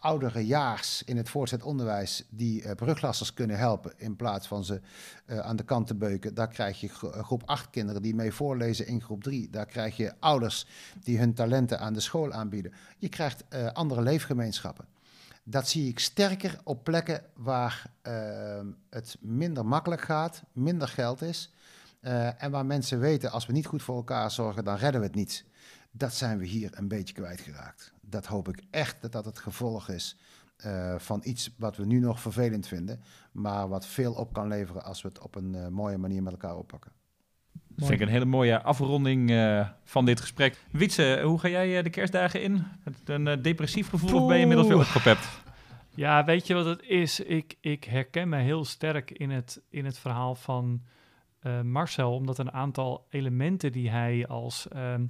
oudere jaars in het voortzet onderwijs die uh, bruglassers kunnen helpen in plaats van ze aan de kant te beuken. Daar krijg je groep 8 kinderen die mee voorlezen in groep 3. Daar krijg je ouders die hun talenten aan de school aanbieden. Je krijgt andere leefgemeenschappen. Dat zie ik sterker op plekken waar ehm, het minder makkelijk gaat, minder geld is. en waar mensen weten, als we niet goed voor elkaar zorgen, dan redden we het niet. Dat zijn we hier een beetje kwijtgeraakt dat hoop ik echt dat dat het gevolg is uh, van iets wat we nu nog vervelend vinden, maar wat veel op kan leveren als we het op een uh, mooie manier met elkaar oppakken. Dat vind ik een hele mooie afronding uh, van dit gesprek. Wietse, hoe ga jij de kerstdagen in? Met een depressief gevoel Poeh. of ben je inmiddels weer opgepept? Ja, weet je wat het is? Ik, ik herken me heel sterk in het, in het verhaal van Marcel, omdat een aantal elementen die hij als... Ehm,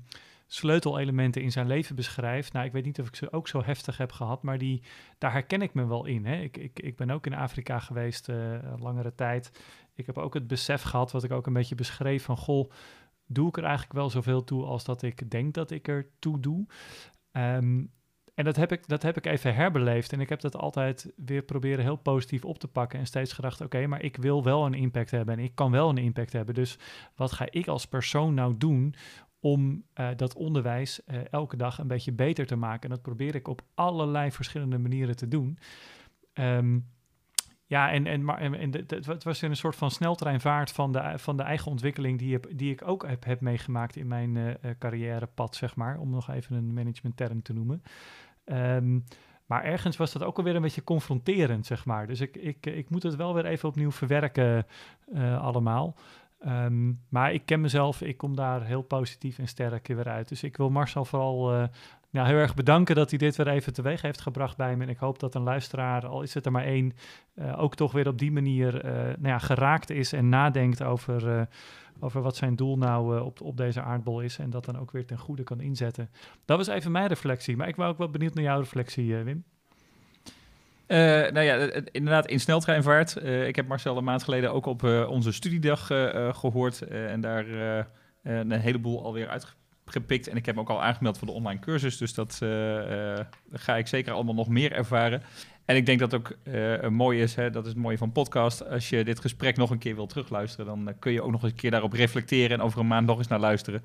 sleutelelementen in zijn leven beschrijft. Nou, ik weet niet of ik ze ook zo heftig heb gehad, maar die, daar herken ik me wel in. Hè. Ik, ik, ik ben ook in Afrika geweest uh, langere tijd. Ik heb ook het besef gehad, wat ik ook een beetje beschreef, van goh, doe ik er eigenlijk wel zoveel toe als dat ik denk dat ik er toe doe? Um, en dat heb, ik, dat heb ik even herbeleefd. En ik heb dat altijd weer proberen heel positief op te pakken. En steeds gedacht: oké, maar ik wil wel een impact hebben. En ik kan wel een impact hebben. Dus wat ga ik als persoon nou doen om uh, dat onderwijs uh, elke dag een beetje beter te maken. En dat probeer ik op allerlei verschillende manieren te doen. Um, ja, en, en, maar, en, het was een soort van sneltreinvaart van de, van de eigen ontwikkeling die, die ik ook heb, heb meegemaakt in mijn uh, carrièrepad, zeg maar. Om nog even een managementterm te noemen. Um, maar ergens was dat ook alweer een beetje confronterend, zeg maar. Dus ik, ik, ik moet het wel weer even opnieuw verwerken allemaal. Um, maar ik ken mezelf, ik kom daar heel positief en sterk weer uit. Dus ik wil Marcel vooral uh, nou, heel erg bedanken dat hij dit weer even teweeg heeft gebracht bij me. En ik hoop dat een luisteraar, al is het er maar één, uh, ook toch weer op die manier uh, nou ja, geraakt is en nadenkt over, over wat zijn doel nou op, op deze aardbol is. En dat dan ook weer ten goede kan inzetten. Dat was even mijn reflectie. Maar ik was ook wel benieuwd naar jouw reflectie, Wim. Uh, nou ja, inderdaad, in sneltreinvaart. Uh, ik heb Marcel een maand geleden ook op uh, onze studiedag gehoord. en daar een heleboel alweer uitgepikt. En ik heb me ook al aangemeld voor de online cursus. Dus dat ga ik zeker allemaal nog meer ervaren. En ik denk dat ook mooi is, hè, dat is het mooie van podcast. Als je dit gesprek nog een keer wil terugluisteren, dan kun je ook nog eens een keer daarop reflecteren en over een maand nog eens naar luisteren.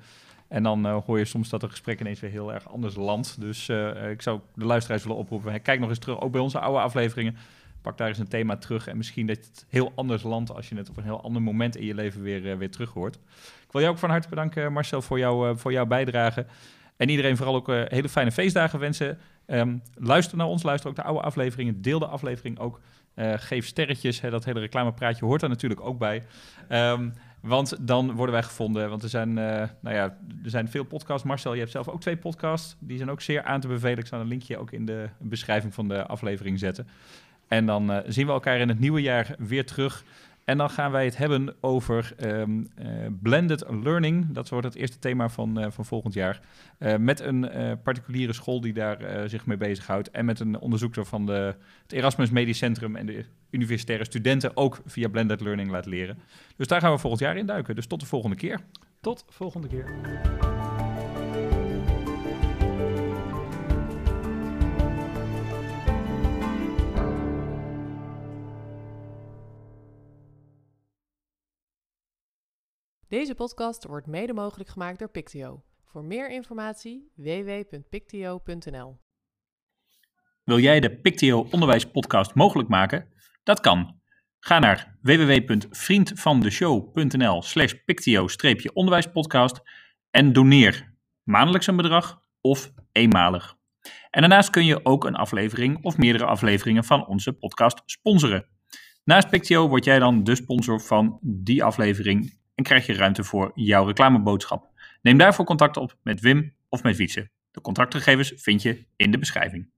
En dan uh, hoor je soms dat het gesprek ineens weer heel erg anders landt. Dus uh, ik zou de luisteraars willen oproepen. Kijk nog eens terug, ook bij onze oude afleveringen. Pak daar eens een thema terug. En misschien dat het heel anders landt als je het op een heel ander moment in je leven weer, weer terug hoort. Ik wil jou ook van harte bedanken, Marcel, voor, jou, voor jouw bijdrage. En iedereen vooral ook hele fijne feestdagen wensen. Um, luister naar ons, luister ook de oude afleveringen, deel de aflevering ook. geef sterretjes, hè, dat hele reclamepraatje hoort er natuurlijk ook bij. Um, want dan worden wij gevonden. Want er zijn, uh, nou ja, er zijn veel podcasts. Marcel, je hebt zelf ook twee podcasts. Die zijn ook zeer aan te bevelen. Ik zal een linkje ook in de beschrijving van de aflevering zetten. En dan uh, zien we elkaar in het nieuwe jaar weer terug. En dan gaan wij het hebben over um, uh, blended learning. Dat wordt het eerste thema van, uh, van volgend jaar. Uh, met een particuliere school die daar zich mee bezighoudt. En met een onderzoeker van de, het Erasmus Medisch Centrum en de universitaire studenten ook via blended learning laat leren. Dus daar gaan we volgend jaar in duiken. Dus tot de volgende keer. Tot volgende keer. Deze podcast wordt mede mogelijk gemaakt door Pictio. Voor meer informatie www.pictio.nl. Wil jij de Pictio Onderwijs mogelijk maken? Dat kan. Ga naar www.vriendvandeshow.nl slash pictio-onderwijspodcast en doneer maandelijks een bedrag of eenmalig. En daarnaast kun je ook een aflevering of meerdere afleveringen van onze podcast sponsoren. Naast Pictio word jij dan de sponsor van die aflevering en krijg je ruimte voor jouw reclameboodschap. Neem daarvoor contact op met Wim of met Wietse. De contactgegevens vind je in de beschrijving.